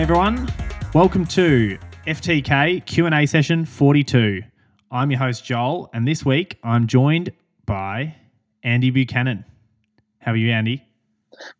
G'day everyone. Welcome to FTK Q&A session 42. I'm your host Joel and this week I'm joined by Andy Buchanan. How are you Andy?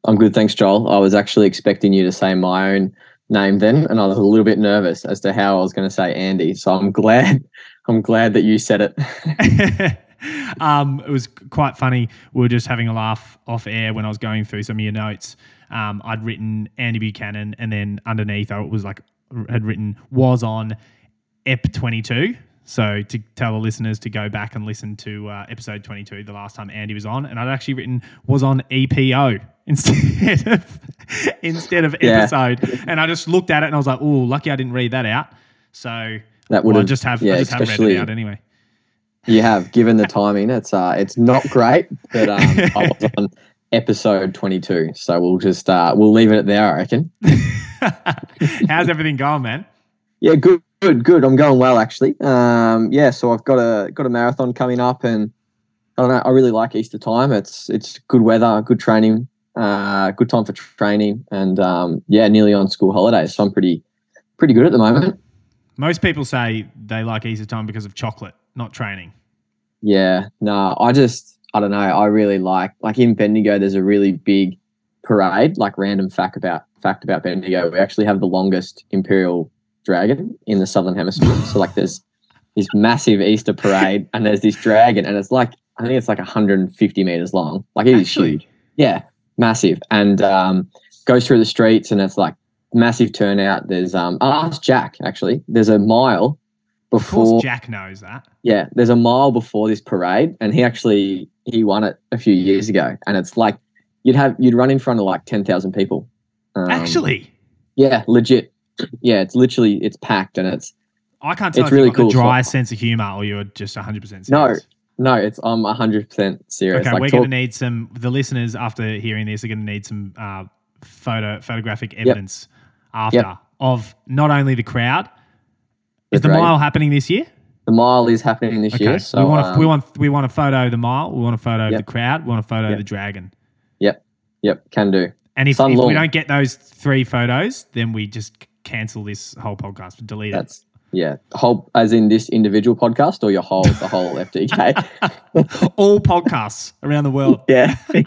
I'm good, thanks, Joel. I was actually expecting you to say my own name then, and I was a little bit nervous as to how I was going to say Andy. So I'm glad, I'm glad that you said it. um, it was quite funny. We were just having a laugh off air when I was going through some of your notes. Um, I'd written Andy Buchanan, and then underneath I was like had written was on EP 22. So to tell the listeners to go back and listen to uh, episode 22, the last time Andy was on, and I'd actually written was on EPO instead of instead of Yeah. episode, and I just looked at it and I was like, oh, lucky I didn't read that out. So That well, would I just have yeah, I just haven't read it out anyway. you have given the timing. It's uh, it's not great, but um, I was on episode 22, so we'll just uh, we'll leave it at there. I reckon. How's everything going, man? Yeah, good, good, good. I'm going well actually. Um, yeah, so I've got a got a marathon coming up, and I don't know. I really like Easter time. It's it's good weather, good training, uh, good time for training, and um, yeah, nearly on school holidays. So I'm pretty pretty good at the moment. Most people say they like Easter time because of chocolate, not training. Yeah, no, I just I don't know. I really like like in Bendigo. There's a really big parade. Like random fact about fact about Bendigo, we actually have the longest imperial dragon in the southern hemisphere. so like there's this massive Easter parade, and there's this dragon, and it's like I think it's like 150 meters long. Like it is huge. Yeah, massive, and um, goes through the streets, and it's like massive turnout. There's um, I asked Jack actually. There's a mile Of before course, Jack knows that. yeah, there's a mile before this parade, and he actually he won it a few years ago, and it's like you'd have you'd run in front of like ten thousand people. Um, Actually, yeah, legit. Yeah, it's literally it's packed, and it's I can't tell it's if really you've got cool, the dry so- sense of humor or you're just 100% serious. no, no, it's I'm hundred percent serious. Okay, like, we're talk- going to need some. The listeners, after hearing this, are going to need some uh, photo photographic evidence after Yep. of not only the crowd. Is The mile happening this year? the mile is happening this Okay, year, so we want to um, we want we want a photo of the mile. We want a photo of the crowd. We want a photo of the dragon. yep, yep, can do. And if, if we don't get those three photos, then we just cancel this whole podcast. Delete That's yeah, whole as in this individual podcast or your whole the whole FTK. All podcasts around the world. yeah, no,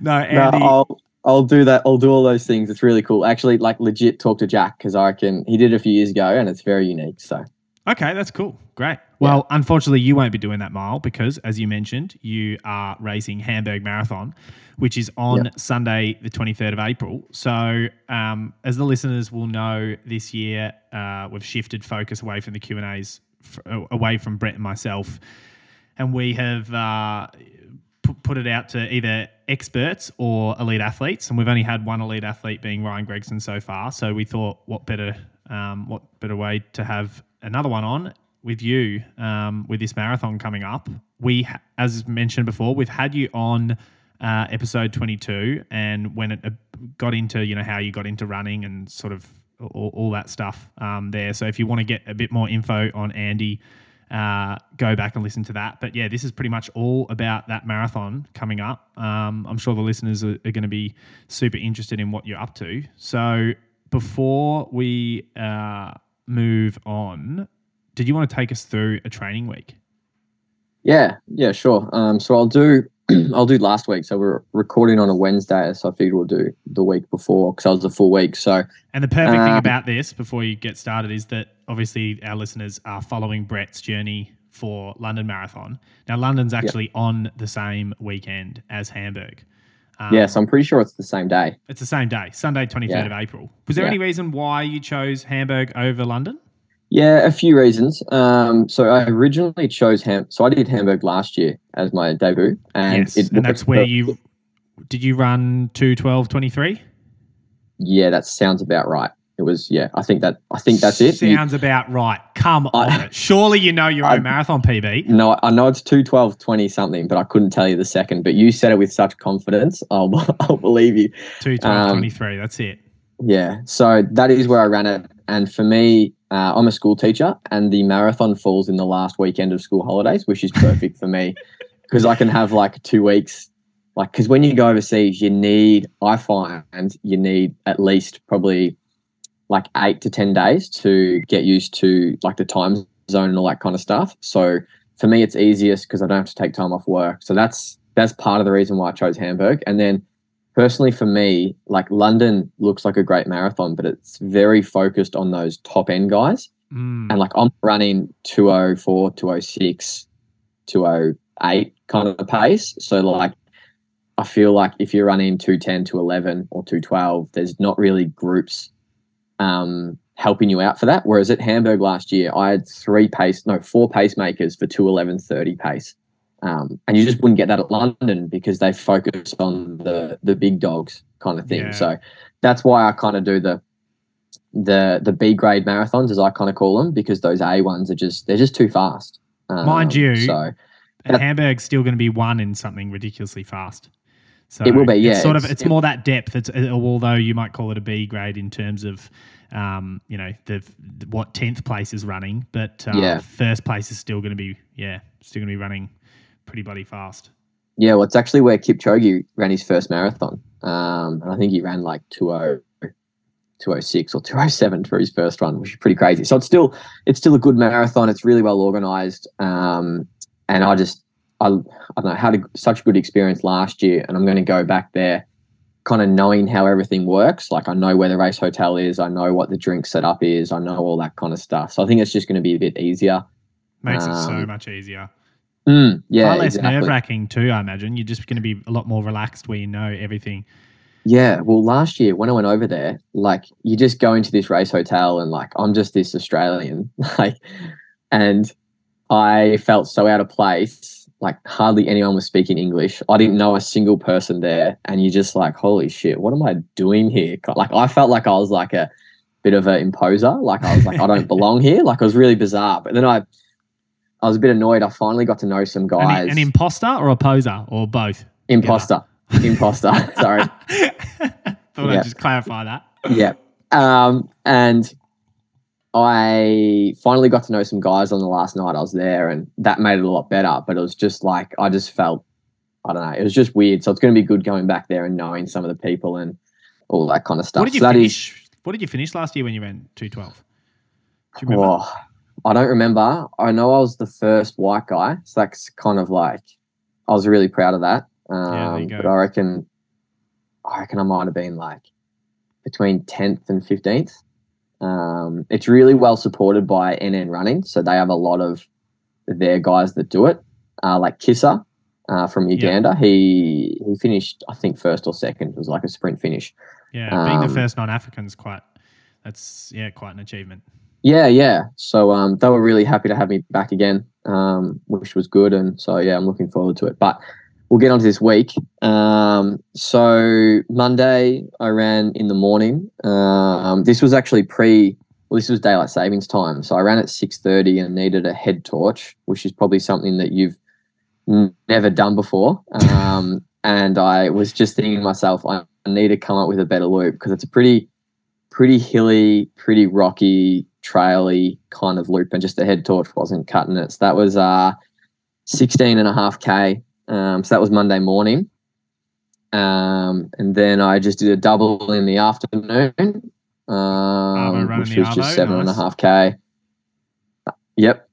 no, Andy. I'll I'll do that. I'll do all those things. It's really cool. Actually, like legit, talk to Jack because I can. he did it a few years ago, and it's very unique. So Okay, that's cool. Great. Well, unfortunately, you won't be doing that mile because, as you mentioned, you are racing Hamburg Marathon, which is on Yep. Sunday, the 23rd of April. So, um, as the listeners will know, this year uh, we've shifted focus away from the Q and A's, f- uh, away from Brett and myself, and we have uh, pu- put it out to either experts or elite athletes, and we've only had one elite athlete being Ryan Gregson so far. So we thought, what better, um, what better way to have another one on with you um, with this marathon coming up? We, as mentioned before, we've had you on uh, episode 22, and when it uh, got into you know how you got into running and sort of all, all that stuff um, there. So if you want to get a bit more info on Andy uh, go back and listen to that. But yeah, this is pretty much all about that marathon coming up. Um, I'm sure the listeners are, are going to be super interested in what you're up to. So before we uh, move on, did you want to take us through a training week? yeah, yeah, sure. Um, so I'll do I'll do last week. So we're recording on a Wednesday, so I figured we'll do the week before because I was a full week. So And the perfect thing Um, about this, before you get started, is that obviously our listeners are following Brett's journey for London Marathon. Now, London's actually on the same weekend as Hamburg. Um, yeah, so I'm pretty sure it's the same day. It's the same day, Sunday, 23rd Yeah. of April. Was there any reason why you chose Hamburg over London? Yeah, a few reasons. Um, so I originally chose Ham. So I did Hamburg last year as my debut, and yes. and that's where you did you run 2 12 23? Yeah, that sounds about right. It was. Yeah, I think that. I think that's it. You- Sounds about right. Come I- on. it. Surely you know your I- own marathon PB. No, I know it's 212 20 something, but I couldn't tell you the second. But you said it with such confidence. I'll, I'll believe you. 2 12 Um, 23. That's it. Yeah. So that is where I ran it. And for me, uh, I'm a school teacher, and the marathon falls in the last weekend of school holidays, which is perfect for me because I can have like two weeks like because when you go overseas, you need I find you need at least probably like eight to ten days to get used to like the time zone and all that kind of stuff. So for me, it's easiest because I don't have to take time off work. So that's that's part of the reason why I chose Hamburg. And then personally for me, like London looks like a great marathon, but it's very focused on those top end guys. Mm. And like I'm running 204, 206, 208 kind of pace. So like I feel like if you're running 210 to 11 or 212, there's not really groups um, helping you out for that. Whereas at Hamburg last year, I had three pace, no, four pacemakers for 211 30 pace. Um, and you just wouldn't get that at London because they focus on the the big dogs kind of thing. Yeah. So that's why I kind of do the the the B grade marathons, as I kind of call them, because those A ones are just they're just too fast. Um, Mind you, so And Hamburg's still going to be one in something ridiculously fast. So It will be, yeah, It's sort of it's- it's it- more that depth. It's uh, although you might call it a B grade in terms of, um, you know, the what tenth place is running, but uh, Yeah. first place is still going to be yeah, still going to be running pretty bloody fast. Yeah, well, it's actually where Kipchoge ran his first marathon. Um, and I think he ran like 20, 206 or 207 for his first run, which is pretty crazy. So it's still it's still a good marathon. It's really well organized. Um, and I just I, I don't know had a, such a good experience last year, and I'm going to go back there, kind of knowing how everything works. Like I know where the race hotel is, I know what the drink setup is, I know all that kind of stuff. So I think it's just going to be a bit easier. Makes it so Um, much easier. Mm, yeah, Far less exactly. nerve wracking too. I imagine you're just going to be a lot more relaxed where you know everything. Yeah, well, last year when I went over there, like you just go into this race hotel and like I'm just this Australian, like, and I felt so out of place. Like hardly anyone was speaking English. I didn't know a single person there, and you're just like, holy shit, what am I doing here? Like I felt like I was like a bit of an imposer. Like I was like, I don't belong here. Like I was really bizarre. But then I, I was a bit annoyed. I finally got to know some guys. an imposter or a poser or both? imposter, imposter. Sorry. Thought Yeah. I'd just clarify that. yeah. Um, and I finally got to know some guys on the last night I was there, and that made it a lot better. But it was just like I just felt, I don't know, it was just weird. So it's going to be good going back there and knowing some of the people and all that kind of stuff. What did you so that is, finish? What did you finish last year when you ran two twelve? Do you remember? oh, I don't remember. I know I was the first white guy, so that's kind of like I was really proud of that. Um, there you go. But I reckon, I reckon I might have been like between tenth and fifteenth. Um, it's really well supported by NN Running, so they have a lot of their guys that do it. Uh, like Kissa uh, from Uganda, he he finished I think first or second. It was like a sprint finish. Yeah, being the Um, first non-African is quite. That's yeah, quite an achievement. Yeah, yeah. So um, they were really happy to have me back again, um, which was good. And so yeah, I'm looking forward to it. But we'll get on to this week. Um, so Monday I ran in the morning. Um, this was actually pre. Well, this was daylight savings time, so I ran at six thirty and needed a head torch, which is probably something that you've n- never done before. Um, and I was just thinking to myself, I need to come up with a better loop because it's a pretty pretty hilly, pretty rocky, traily kind of loop, and just the head torch wasn't cutting it. So that was uh, 16 and a half K. Um, so that was Monday morning. Um, and then I just did a double in the afternoon, um, which was just seven and a half K. Yep.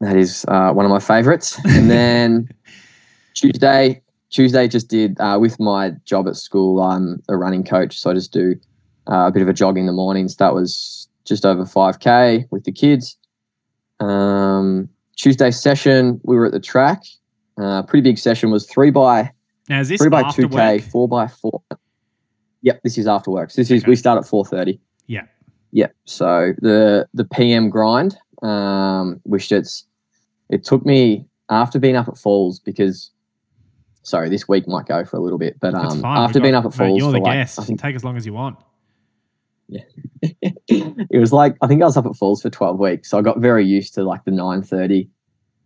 That is uh, one of my favorites. And then Tuesday, Tuesday just did uh, with my job at school. I'm a running coach, so I just do uh, a bit of a jog in the mornings. That was just over 5k with the kids. Um, Tuesday session, we were at the track. Uh, pretty big session was three by now is this three by two k, four by four. Yep, this is after work. So this is we start at four thirty. Yeah. Yep. So the the PM grind, um, which it's it took me after being up at Falls because sorry, this week might go for a little bit, but um, after being up at Falls you're for the like, guest. I think Take as long as you want. it was like I think I was up at Falls for twelve weeks, so I got very used to like the nine thirty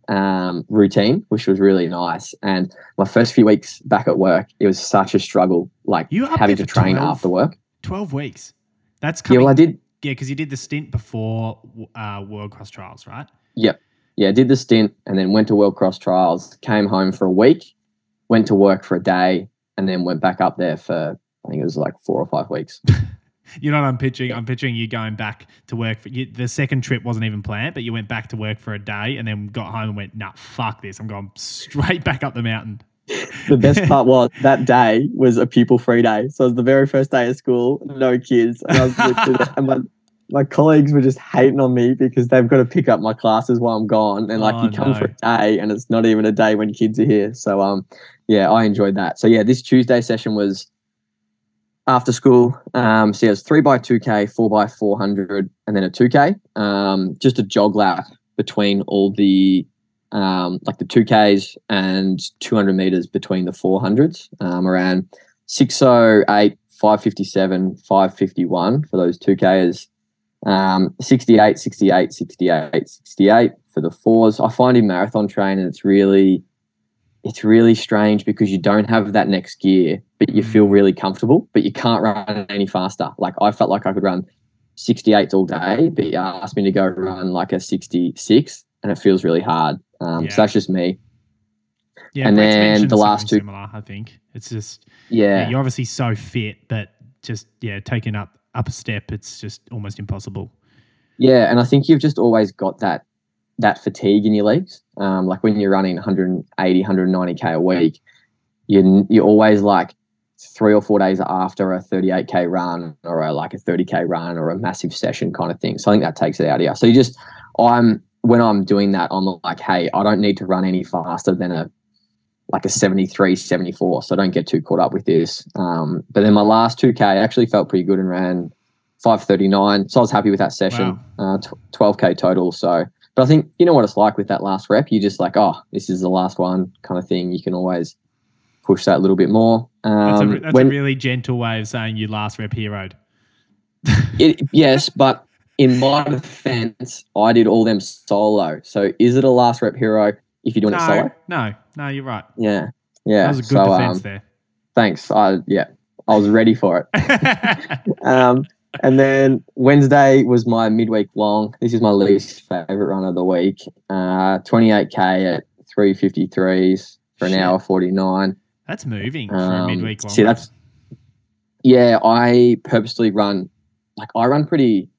um, routine, which was really nice. And my first few weeks back at work, it was such a struggle, like You having to train 12? after work. Twelve weeks. That's Yeah, well, I did. Yeah, because you did the stint before uh, World Cross Trials, right? Yep. Yeah, did the stint and then went to World Cross Trials. Came home for a week, went to work for a day, and then went back up there for I think it was like four or five weeks. you know what I'm picturing? I'm pitching you going back to work. For, you, the second trip wasn't even planned, but you went back to work for a day and then got home and went, nah, fuck this. I'm going straight back up the mountain. the best part was that day was a pupil free day. So it was the very first day of school, no kids. And, I was and my, my colleagues were just hating on me because they've got to pick up my classes while I'm gone. And like oh, you come no. for a day and it's not even a day when kids are here. So um yeah, I enjoyed that. So yeah, this Tuesday session was after school. Um, so yeah, it was three by two K, four by four hundred, and then a two K. Um, just a jog lap between all the um, like the two Ks and two hundred meters between the four hundreds. Um, around six oh eight, five fifty seven, five fifty one for those two Ks. Um, 68, 68, 68, 68 for the fours. I find in marathon training it's really it's really strange because you don't have that next gear, but you feel mm. really comfortable, but you can't run any faster. Like I felt like I could run 68s all day, but you asked me to go run like a 66 and it feels really hard. Um, yeah. So that's just me. Yeah, and then the last two, similar, I think it's just yeah. yeah, you're obviously so fit, but just yeah, taking up up a step, it's just almost impossible. Yeah, and I think you've just always got that that fatigue in your legs. Um, like when you're running 180, 190k a week, you you're always like three or four days after a 38k run or a, like a 30k run or a massive session kind of thing. So I think that takes it out of you. So you just I'm when I'm doing that, I'm like, hey, I don't need to run any faster than a like a 73, 74. So I don't get too caught up with this. Um, but then my last 2k actually felt pretty good and ran 539. So I was happy with that session. Wow. Uh, 12k total. So but I think you know what it's like with that last rep. You're just like, oh, this is the last one kind of thing. You can always push that a little bit more. Um, that's, a, um, that's when, a, really gentle way of saying you last rep heroed. it, yes, but in my defense, I did all them solo. So is it a last rep hero if you're doing no, it solo? No, no, you're right. Yeah, yeah. That was a good so, defense um, there. Thanks. I yeah, I was ready for it. um, and then Wednesday was my midweek long. This is my least favorite run of the week. Uh, 28k at 353s for an Shit. hour 49. That's moving for um, a midweek long. See, that's yeah. I purposely run like I run pretty,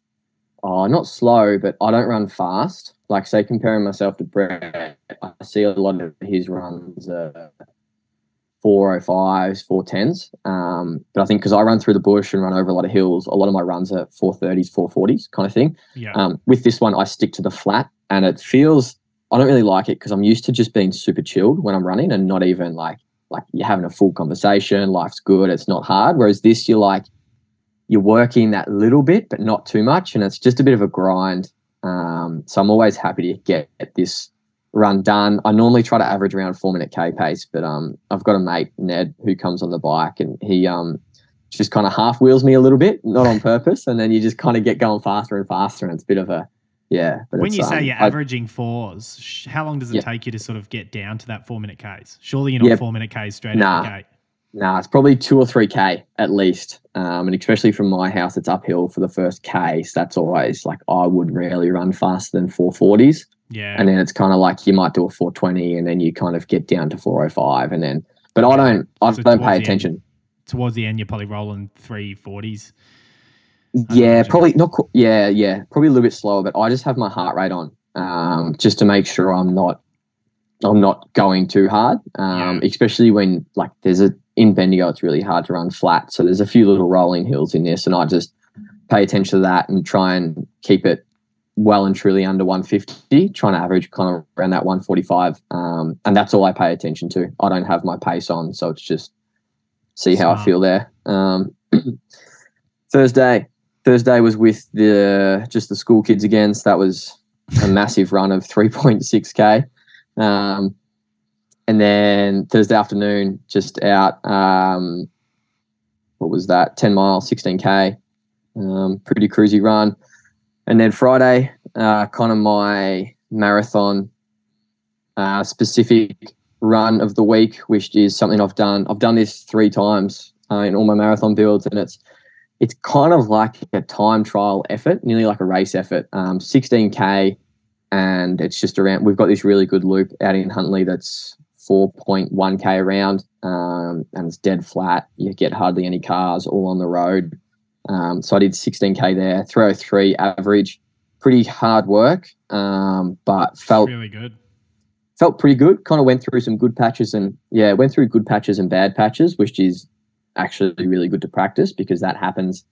oh, not slow, but I don't run fast. Like say comparing myself to Brett, I see a lot of his runs. Uh, 405s, 410s. Um, but I think because I run through the bush and run over a lot of hills, a lot of my runs are 430s, 440s kind of thing. Yeah. Um, with this one, I stick to the flat and it feels, I don't really like it because I'm used to just being super chilled when I'm running and not even like, like you're having a full conversation, life's good, it's not hard. Whereas this, you're like, you're working that little bit, but not too much. And it's just a bit of a grind. Um, so I'm always happy to get this run done. I normally try to average around four minute K pace, but um, I've got a mate Ned who comes on the bike and he um just kind of half wheels me a little bit, not on purpose, and then you just kind of get going faster and faster, and it's a bit of a yeah. when you say um, you're averaging fours, how long does it yeah. take you to sort of get down to that four minute Ks? Surely you're not yeah. four minute Ks straight nah. out the gate. Nah, it's probably two or three K at least. Um, and especially from my house, it's uphill for the first K. So that's always like I would rarely run faster than 440s. Yeah. And then it's kind of like you might do a 420 and then you kind of get down to 405 and then, but I don't, I so don't pay attention. End, towards the end, you're probably rolling 340s. Yeah, probably not. Yeah, yeah, probably a little bit slower, but I just have my heart rate on um, just to make sure I'm not, I'm not going too hard. Um, yeah. Especially when like there's a in Bendigo, it's really hard to run flat, so there's a few little rolling hills in this, and I just pay attention to that and try and keep it well and truly under 150, trying to average kind of around that 145. Um, and that's all I pay attention to. I don't have my pace on, so it's just see how. I feel there. Um, Thursday, Thursday was with the just the school kids again. So that was a massive run of 3.6k. Um, and then Thursday afternoon, just out. Um, what was that? 10 miles, 16k. Um, pretty cruisy run. And then Friday, uh, kind of my marathon uh, specific run of the week, which is something I've done. I've done this three times uh, in all my marathon builds, and it's it's kind of like a time trial effort, nearly like a race effort. Um, 16k, and it's just around. We've got this really good loop out in Huntly that's 4.1k around, um, and it's dead flat. You get hardly any cars, all on the road. Um, so I did 16k there, 303 average, pretty hard work, um, but felt really good. Felt pretty good. Kind of went through some good patches and yeah, went through good patches and bad patches, which is actually really good to practice because that happens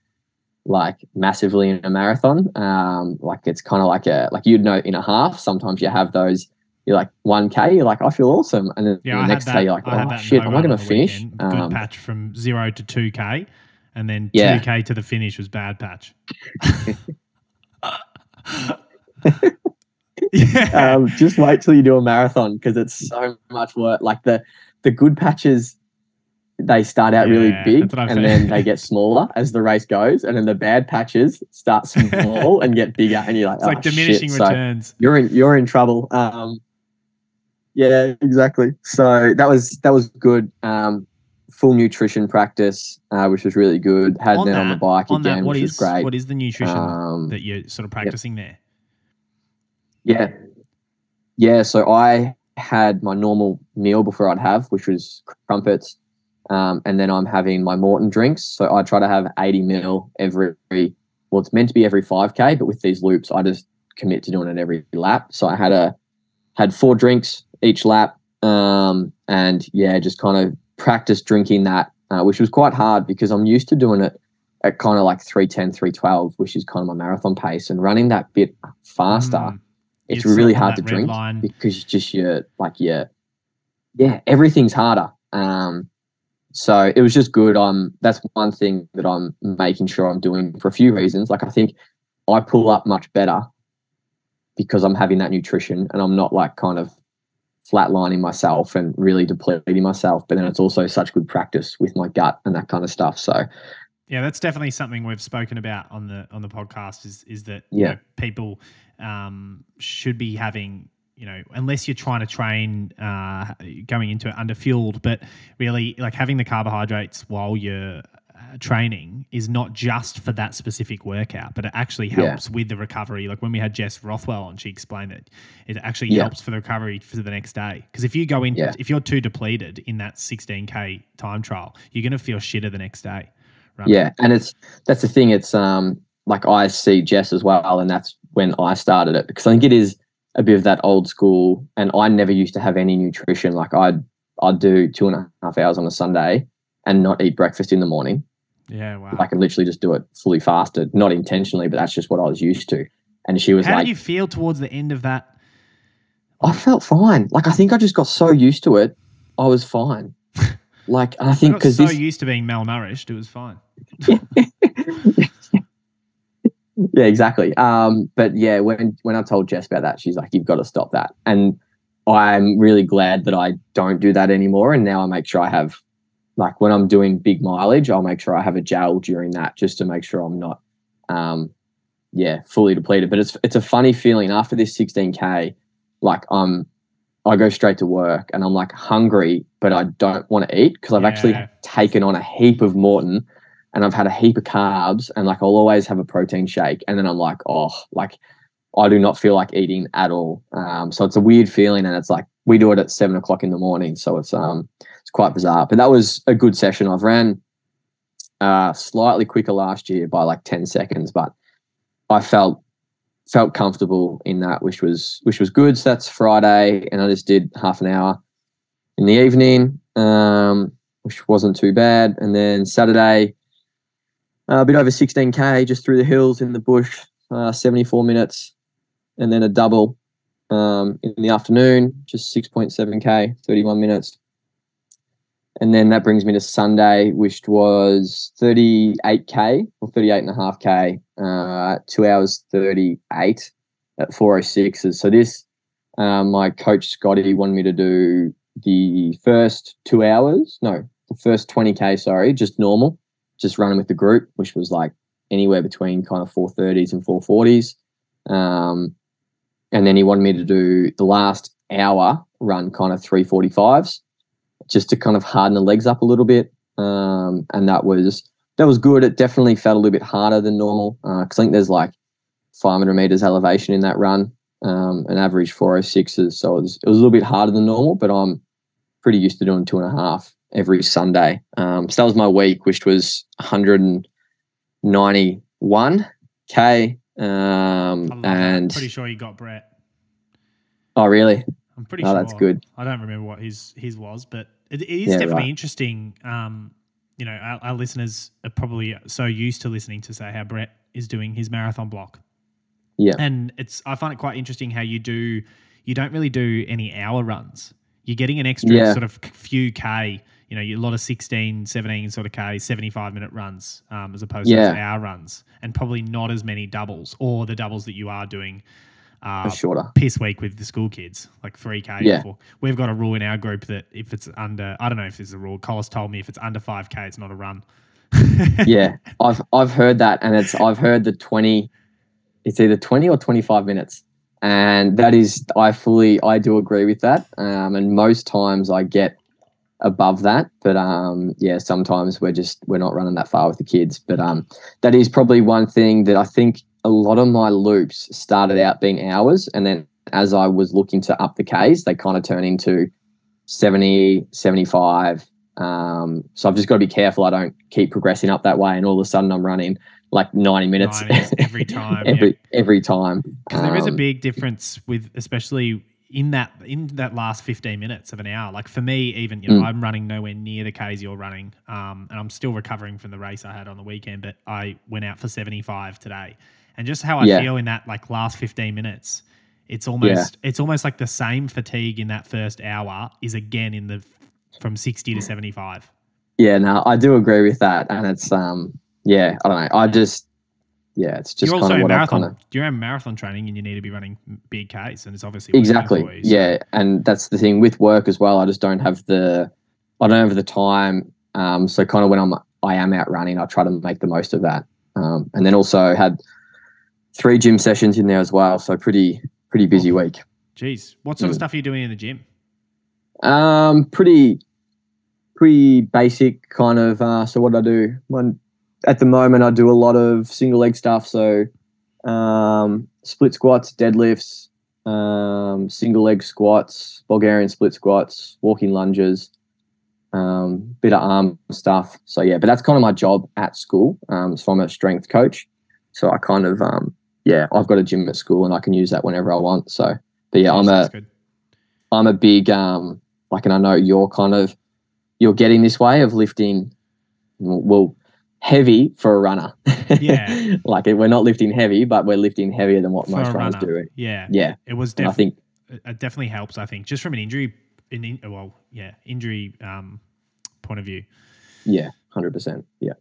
like massively in a marathon. Um, like it's kind of like a like you'd know in a half. Sometimes you have those. You're like one k. You're like I feel awesome, and then yeah, the next day you're like oh shit, am I going to finish? Good um, patch from zero to two k, and then 2K to the finish was bad patch. yeah. Um, just wait till you do a marathon because it's so much work. Like the the good patches they start out yeah, really big and then they get smaller as the race goes, and then the bad patches start small and get bigger, and you're like, it's oh, like diminishing shit. returns. So you're in you're in trouble. Um, yeah, exactly. So that was that was good. Um, full nutrition practice, uh, which was really good. Had on that, on the bike on again, that, which is, was great. What is the nutrition um, that you're sort of practicing yep. there? Yeah, yeah. So I had my normal meal before I'd have, which was crumpets um, and then I'm having my Maurten drinks. So I try to have 80 mil every, well, it's meant to be every 5K, but with these loops, I just commit to doing it every lap. So I had a, had four drinks each lap. Um, and yeah, just kind of practice drinking that, uh, which was quite hard because I'm used to doing it at kind of like 310, 312, which is kind of my marathon pace and running that bit faster. Mm, it's really hard to drink line. because just you're like, yeah, yeah, everything's harder. Um, so it was just good. Um, that's one thing that I'm making sure I'm doing for a few reasons. Like I think I pull up much better because I'm having that nutrition and I'm not like kind of flatlining myself and really depleting myself. But then it's also such good practice with my gut and that kind of stuff. So yeah, that's definitely something we've spoken about on the on the podcast. Is is that yeah. You know, people um, should be having you know, unless you're trying to train uh, going into it under fueled, but really like having the carbohydrates while you're training is not just for that specific workout, but it actually helps yeah. with the recovery. Like when we had Jess Rothwell on, she explained that it actually yeah. helps for the recovery for the next day. Because if you go in, yeah. if you're too depleted in that 16k time trial, you're going to feel shitter the next day. Right? Yeah, and it's that's the thing. It's um like I see Jess as well, and that's when I started it because I think it is a bit of that old school. And I never used to have any nutrition. Like I'd I'd do two and a half hours on a Sunday and not eat breakfast in the morning. Yeah, wow. I can literally just do it fully fasted, not intentionally, but that's just what I was used to. And she was How like, did you feel towards the end of that? I felt fine. Like I think I just got so used to it, I was fine. Like I think because so this... used to being malnourished, it was fine. yeah, exactly. Um, but yeah, when when I told Jess about that, she's like, "You've got to stop that." And I'm really glad that I don't do that anymore. And now I make sure I have, like, when I'm doing big mileage, I'll make sure I have a gel during that, just to make sure I'm not, um, yeah, fully depleted. But it's it's a funny feeling after this 16k, like I'm. I go straight to work and I'm like hungry, but I don't want to eat because I've yeah. actually taken on a heap of Maurten and I've had a heap of carbs and like I'll always have a protein shake and then I'm like, oh, like I do not feel like eating at all. Um, so it's a weird feeling and it's like we do it at seven o'clock in the morning. So it's um it's quite bizarre. But that was a good session. I've ran uh slightly quicker last year by like 10 seconds, but I felt felt comfortable in that, which was which was good. So that's Friday and I just did half an hour in the evening, um, which wasn't too bad. And then Saturday uh, a bit over 16k just through the hills in the bush, uh, 74 minutes, and then a double um, in the afternoon, just 6.7k, 31 minutes. And then that brings me to Sunday, which was 38k or 38.5k, uh, two hours 38 at 406s. So this, uh, my coach Scotty wanted me to do the first two hours, no, the first 20k, sorry, just normal just running with the group, which was like anywhere between kind of 430s and 440s. Um, and then he wanted me to do the last hour run kind of 345s just to kind of harden the legs up a little bit. Um, and that was that was good. It definitely felt a little bit harder than normal because uh, I think there's like 500 meters elevation in that run, um, an average 406s. So it was, it was a little bit harder than normal, but I'm pretty used to doing two and a half every Sunday. Um, so that was my week, which was 191 k. Um, I that. And pretty sure you got Brett. oh, really? I'm pretty Oh, sure. that's good. I don't remember what his his was, but it, it is Yeah, definitely right. interesting. Um, you know, our, our listeners are probably so used to listening to say how Brett is doing his marathon block. Yeah. and it's I find it quite interesting how you do. You don't really do any hour runs. You're getting an extra Yeah. sort of few k. You know, a lot of 16, 17 sort of k, 75 minute runs, um, as opposed Yeah. to hour runs, and probably not as many doubles or the doubles that you are doing. Uh, shorter. piss week with the school kids, like three k. Yeah. before. We've got a rule in our group that if it's under, I don't know if there's a rule. Collis told me if it's under five k, it's not a run. yeah, I've I've heard that, and it's I've heard the twenty. It's either twenty or twenty five minutes, and that is I fully I do agree with that. Um, and most times I get above that, but um, yeah, sometimes we're just we're not running that far with the kids. But um, that is probably one thing that I think a lot of my loops started out being hours, and then as I was looking to up the Ks, they kind of turn into 70, 75. Um, so I've just got to be careful I don't keep progressing up that way, and all of a sudden I'm running like 90 minutes, 90 minutes every time, every yeah. every time. Because there is a Um, big difference with, especially in that in that last fifteen minutes of an hour. Like for me, even you know, Mm. I'm running nowhere near the k's you're running, um, and I'm still recovering from the race I had on the weekend. But I went out for seventy five today, and just how I Yeah. feel in that like last fifteen minutes, it's almost it's almost like the same fatigue in that first hour is again in the from sixty to seventy five. Yeah, no, I do agree with that, and it's um, yeah, I don't know, I just, yeah, it's just You're kind also of in marathon. kind of You're in marathon training, and you need to be running big Ks, and it's obviously exactly, you, so- yeah, and that's the thing with work as well. I just don't have the, I don't have the time. Um, so kind of when I'm, I am out running, I try to make the most of that. Um, and then also had three gym sessions in there as well, so pretty, pretty busy week. Jeez, what sort of Mm. stuff are you doing in the gym? Um, pretty, pretty basic kind of. Uh, so what do I do when at the moment I do a lot of single leg stuff. So um, split squats, deadlifts, um, single leg squats, Bulgarian split squats, walking lunges, um, bit of arm stuff. So yeah, but that's kind of my job at school. Um, so I'm a strength coach. So I kind of um, yeah, I've got a gym at school and I can use that whenever I want. So, but yeah, I'm a. I'm a big um like and I know you're kind of you're getting this way of lifting well heavy for a runner. Yeah. like we're not lifting heavy, but we're lifting heavier than what For most runners runner. do. Yeah, Yeah. it was And I definitely think it definitely helps. I think just from an injury, in, in well, yeah, injury um, point of view. yeah, hundred percent. Yeah.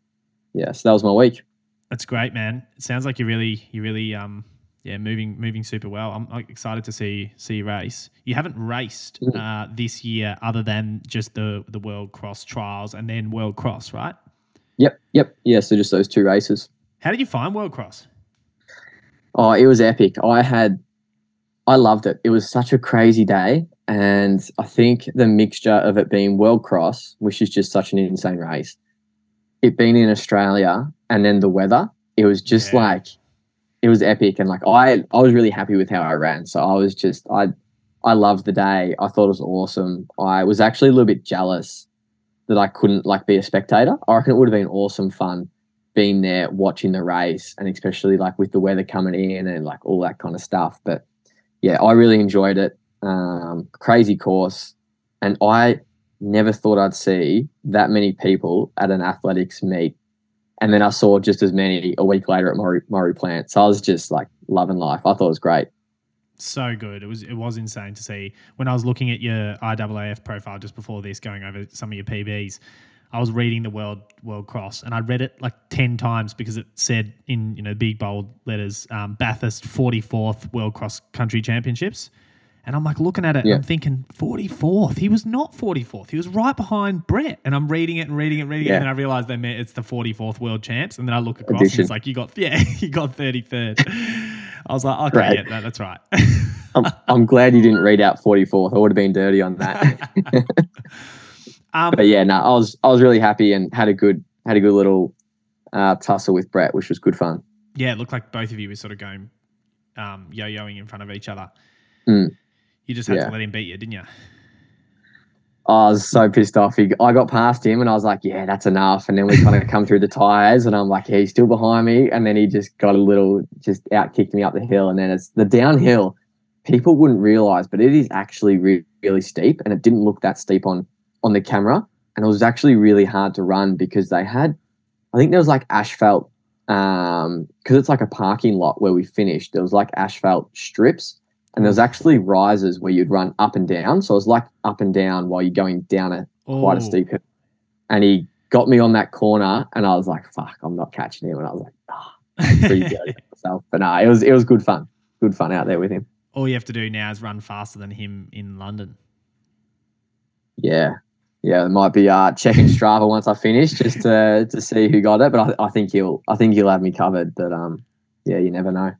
Yeah. So that was my week. That's great, man. It sounds like you're really, you really, um, yeah, moving, moving super well. I'm excited to see see you race. You haven't raced Mhm. uh, this year, other than just the the World Cross trials and then World Cross, right? Yep. Yep. Yeah. So just those two races. How did you find World Cross? Oh, it was epic. I had, I loved it. It was such a crazy day. And I think the mixture of it being World Cross, which is just such an insane race, it being in Australia and then the weather, it was just Yeah. like, it was epic. And like, I, I was really happy with how I ran. So I was just, I, I loved the day. I thought it was awesome. I was actually a little bit jealous that I couldn't like be a spectator. I reckon it would have been awesome fun being there watching the race and especially like with the weather coming in and like all that kind of stuff. But yeah, I really enjoyed it. Um, crazy course. And I never thought I'd see that many people at an athletics meet. And then I saw just as many a week later at Maurie, Maurie Plant. So I was just like loving life. I thought it was great. so good. It was it was insane to see. When I was looking at your IAAF profile just before this, going over some of your PBs, I was reading the World World Cross, and I read it like ten times because it said in you know big bold letters um, Bathurst forty fourth World Cross Country Championships. And I'm like looking at it, Yeah. and I'm thinking 44th. He was not 44th. He was right behind Brett. And I'm reading it and reading it, and reading it, and then I realized they meant it's the 44th World Champs. And then I look across, and it's like you got yeah, you got 33rd. I was like, okay, Right. yeah, no, that's right. I'm, I'm glad you didn't read out 44th. I would have been dirty on that. um, but yeah, no, I was I was really happy and had a good had a good little uh, tussle with Brett, which was good fun. yeah, it looked like both of you were sort of going um, yo-yoing in front of each other. Mm. You just had Yeah. to let him beat you, didn't you? I was so pissed off. He, I got past him and I was like, yeah, that's enough. And then we kind of come through the tyres and I'm like, yeah, he's still behind me. And then he just got a little, just out kicked me up the hill. And then it's the downhill. People wouldn't realize, but it is actually really, really steep. And it didn't look that steep on on the camera. And it was actually really hard to run because they had, I think there was like asphalt, um, because it's like a parking lot where we finished. There was like asphalt strips and there's actually rises where you'd run up and down. So it was like up and down while you're going down a quite a Oh. steep hill. And he got me on that corner, and I was like, "Fuck, I'm not catching him." And I was like, "Ah, good myself." But nah, it was it was good fun, good fun out there with him. All you have to do now is run faster than him in London. Yeah, yeah, it might be uh, checking Strava once I finish just to to see who got it. But I, I think he'll I think he'll have me covered. But um, yeah, you never know.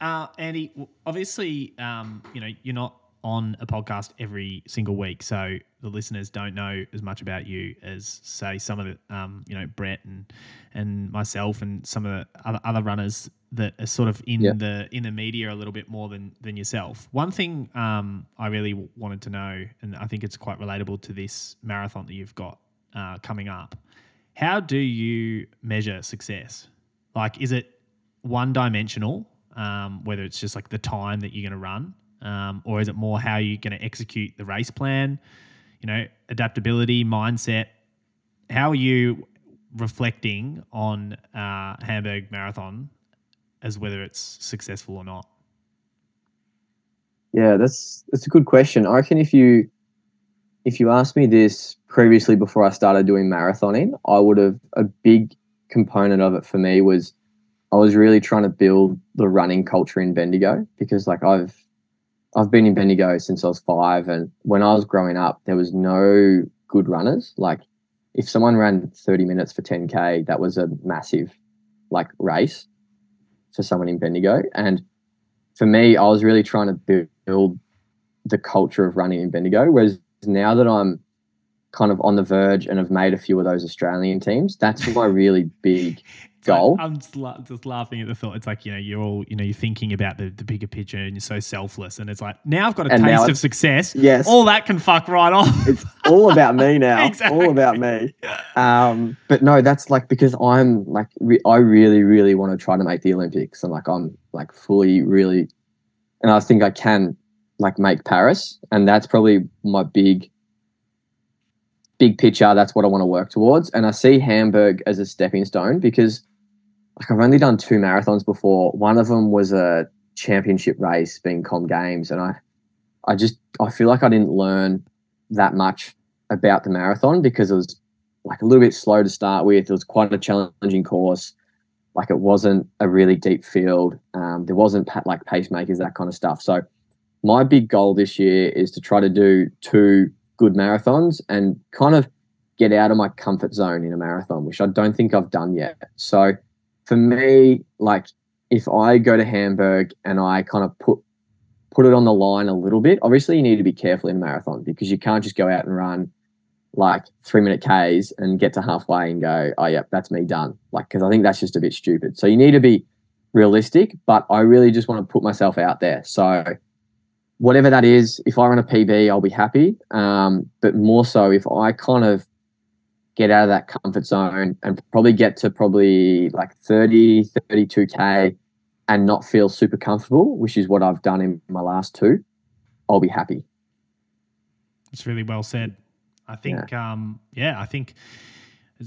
Uh, Andy, obviously, um, you know, you're not on a podcast every single week, so the listeners don't know as much about you as, say, some of the, um, you know, Brett and and myself and some of the other, other runners that are sort of in Yeah. the in the media a little bit more than than yourself. One thing um, I really w- wanted to know, and I think it's quite relatable to this marathon that you've got uh, coming up. How do you measure success? Like, is it one dimensional, um, whether it's just like the time that you're going to run, um, or is it more how you're going to execute the race plan? You know, adaptability, mindset. How are you reflecting on uh, Hamburg Marathon as whether it's successful or not? Yeah, that's that's a good question. I reckon if you if you asked me this previously before I started doing marathoning, I would have a big component of it for me was I was really trying to build the running culture in Bendigo because like I've I've been in Bendigo since I was five and when I was growing up there was no good runners. Like if someone ran 30 minutes for 10k, that was a massive like race for someone in Bendigo. And for me, I was really trying to build the culture of running in Bendigo. Whereas now that I'm kind of on the verge and have made a few of those Australian teams, that's my really big Goal. I'm just, la- just laughing at the thought. It's like you know you're all you know you're thinking about the, the bigger picture and you're so selfless, and it's like now I've got a And taste of success. Yes, All that can fuck right off. it's all about me now. Exactly. All about me. Um, but no, that's like because I'm like re- I really, really want to try to make the Olympics, and like I'm like fully really, and I think I can like make Paris, and that's probably my big, big picture. That's what I want to work towards, and I see Hamburg as a stepping stone because like I've only done two marathons before. One of them was a championship race, being Com Games, and I, I just I feel like I didn't learn that much about the marathon because it was like a little bit slow to start with. It was quite a challenging course. Like it wasn't a really deep field. Um, there wasn't like pacemakers, that kind of stuff. So my big goal this year is to try to do two good marathons and kind of get out of my comfort zone in a marathon, which I don't think I've done yet. So for me, like if I go to Hamburg and I kind of put put it on the line a little bit, obviously you need to be careful in a marathon because you can't just go out and run like three minute Ks and get to halfway and go, oh, yep, that's me done. Like, because I think that's just a bit stupid. So you need to be realistic, but I really just want to put myself out there. So whatever that is, if I run a PB, I'll be happy. Um, but more so if I kind of get out of that comfort zone and probably get to probably like 30, 32K and not feel super comfortable, which is what I've done in my last two, I'll be happy. It's really well said. I think, yeah, um, yeah I think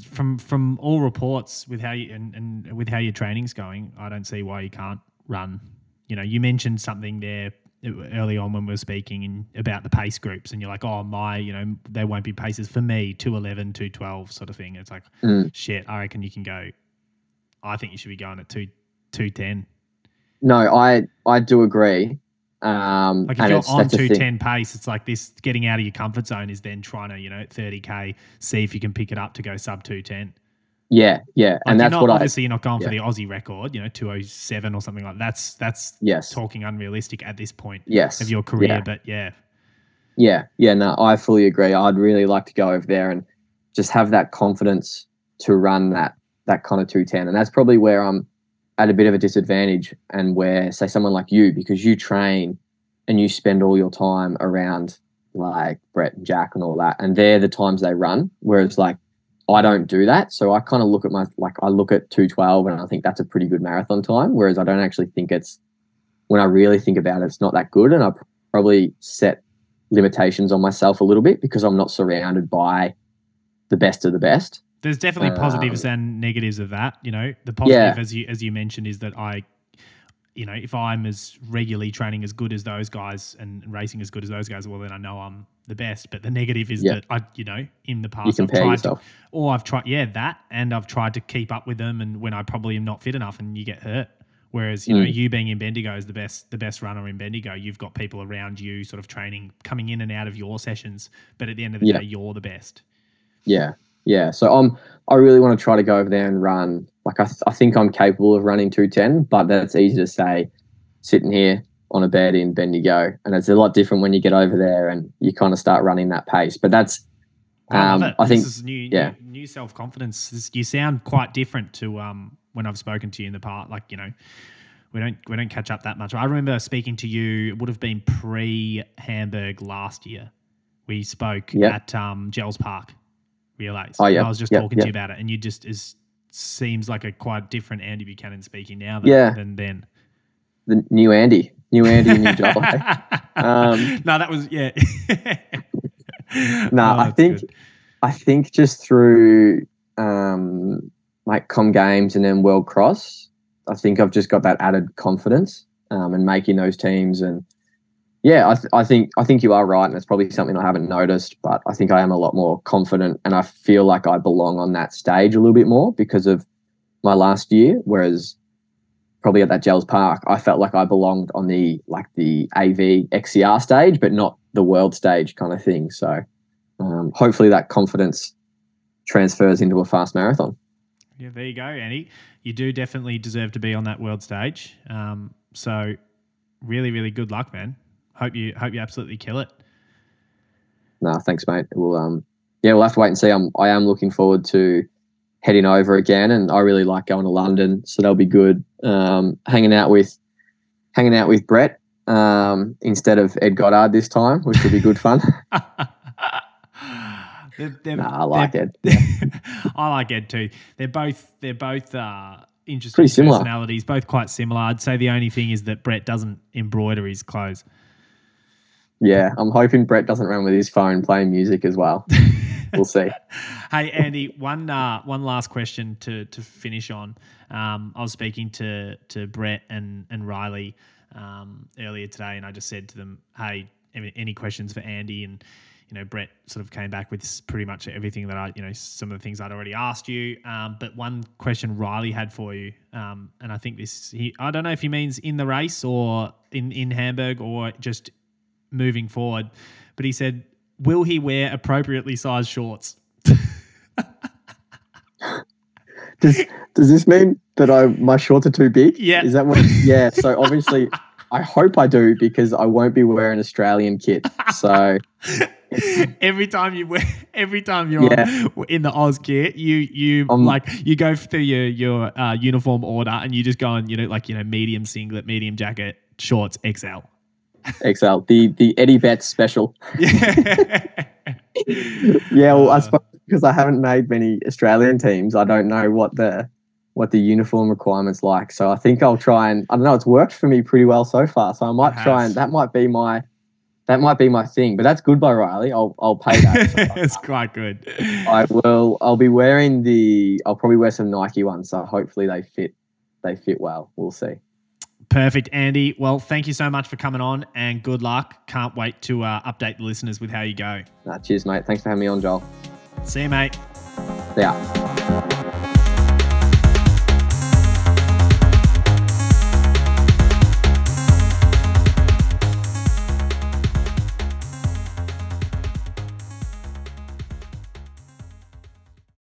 from from all reports with how you and, and with how your training's going, I don't see why you can't run. You know, you mentioned something there early on when we were speaking in, about the pace groups, and you're like, oh my, you know, there won't be paces for me, 211, 212 sort of thing. It's like, Mm. shit, I reckon you can go. I think you should be going at two 210. No, I I do agree. Um, Like if you're on that's the thing. 210 pace, it's like this getting out of your comfort zone is then trying to, you know, 30K, see if you can pick it up to go sub 210. Yeah, yeah, Like and that's not, what I obviously you're not going for the Aussie record, you know, 207 or something like that. That's that's yes, talking unrealistic at this point yes of your career. Yeah. But yeah, Yeah, yeah, no, I fully agree. I'd really like to go over there and just have that confidence to run that that kind of 210. And that's probably where I'm at a bit of a disadvantage and where say someone like you because you train and you spend all your time around like Brett and Jack and all that, and they're the times they run. Whereas like I don't do that, so I kind of look at my like I look at two twelve, and I think that's a pretty good marathon time. Whereas I don't actually think it's when I really think about it, it's not that good, and I probably set limitations on myself a little bit because I'm not surrounded by the best of the best. There's definitely positives um, and negatives of that. You know, the positive, yeah. as you as you mentioned, is that I, you know, if I'm as regularly training as good as those guys and racing as good as those guys, well, then I know I'm the best. But the negative is yeah. that I, you know, in the past I've tried yourself. to, or I've tried, yeah, that, and I've tried to keep up with them, and when I probably am not fit enough, and you get hurt. Whereas you mm. know you being in Bendigo is the best the best runner in Bendigo. You've got people around you, sort of training, coming in and out of your sessions. But at the end of the yeah. day, you're the best. Yeah, yeah. So I'm I really want to try to go over there and run. Like I, th- I think I'm capable of running 210, but that's easy to say sitting here on a bed in Bendigo, and it's a lot different when you get over there and you kind of start running that pace. But that's um, I, I think new, yeah. new, new self confidence. You sound quite different to um, when I've spoken to you in the past. Like you know, we don't we don't catch up that much. I remember speaking to you. It would have been pre Hamburg last year. We spoke yep. at um, Jells Park Relays. Oh yeah, I was just yep, talking yep. to you about it, and you just is seems like a quite different Andy Buchanan speaking now than, yeah. than then. The new Andy, new Andy, new Joel. um, no, that was yeah. no, oh, I think good. I think just through um, like com games and then world cross, I think I've just got that added confidence um, and making those teams and yeah, I, th- I think I think you are right, and it's probably something I haven't noticed, but I think I am a lot more confident, and I feel like I belong on that stage a little bit more because of my last year. Whereas probably at that Jells Park, I felt like I belonged on the like the AV XCR stage, but not the world stage kind of thing. So um, hopefully that confidence transfers into a fast marathon. Yeah, there you go, Andy. You do definitely deserve to be on that world stage. Um, so really, really good luck, man. Hope you hope you absolutely kill it. No, thanks, mate. We'll um yeah, we'll have to wait and see. I'm I am looking forward to heading over again, and I really like going to London, so that'll be good. Um, hanging out with hanging out with Brett um, instead of Ed Goddard this time, which will be good fun. they're, they're, nah, I like Ed. I like Ed too. They're both they're both uh, interesting Pretty similar. personalities, both quite similar. I'd say the only thing is that Brett doesn't embroider his clothes. Yeah, I'm hoping Brett doesn't run with his phone playing music as well. we'll see. hey Andy, one uh, one last question to to finish on. Um, I was speaking to to Brett and and Riley um, earlier today, and I just said to them, "Hey, any questions for Andy?" And you know, Brett sort of came back with pretty much everything that I, you know, some of the things I'd already asked you. Um, but one question Riley had for you, um, and I think this, he, I don't know if he means in the race or in in Hamburg or just moving forward, but he said, "Will he wear appropriately sized shorts?" does Does this mean that I my shorts are too big? Yeah. Is that what? Yeah. So obviously. I hope I do because I won't be wearing Australian kit. So every time you wear, every time you're yeah. in the Oz kit, you you um, like you go through your your uh, uniform order and you just go on, you know, like you know, medium singlet, medium jacket, shorts, XL. XL, the the Eddie Betts special. Yeah. well, I uh. suppose because I haven't made many Australian teams, I don't know what the what the uniform requirements like. So I think I'll try and I don't know. It's worked for me pretty well so far. So I might try and that might be my that might be my thing. But that's good by Riley. I'll I'll pay that. So it's quite good. I will. I'll be wearing the. I'll probably wear some Nike ones. So hopefully they fit. They fit well. We'll see. Perfect, Andy. Well, thank you so much for coming on and good luck. Can't wait to uh, update the listeners with how you go. Nah, cheers, mate. Thanks for having me on, Joel. See you, mate. Yeah.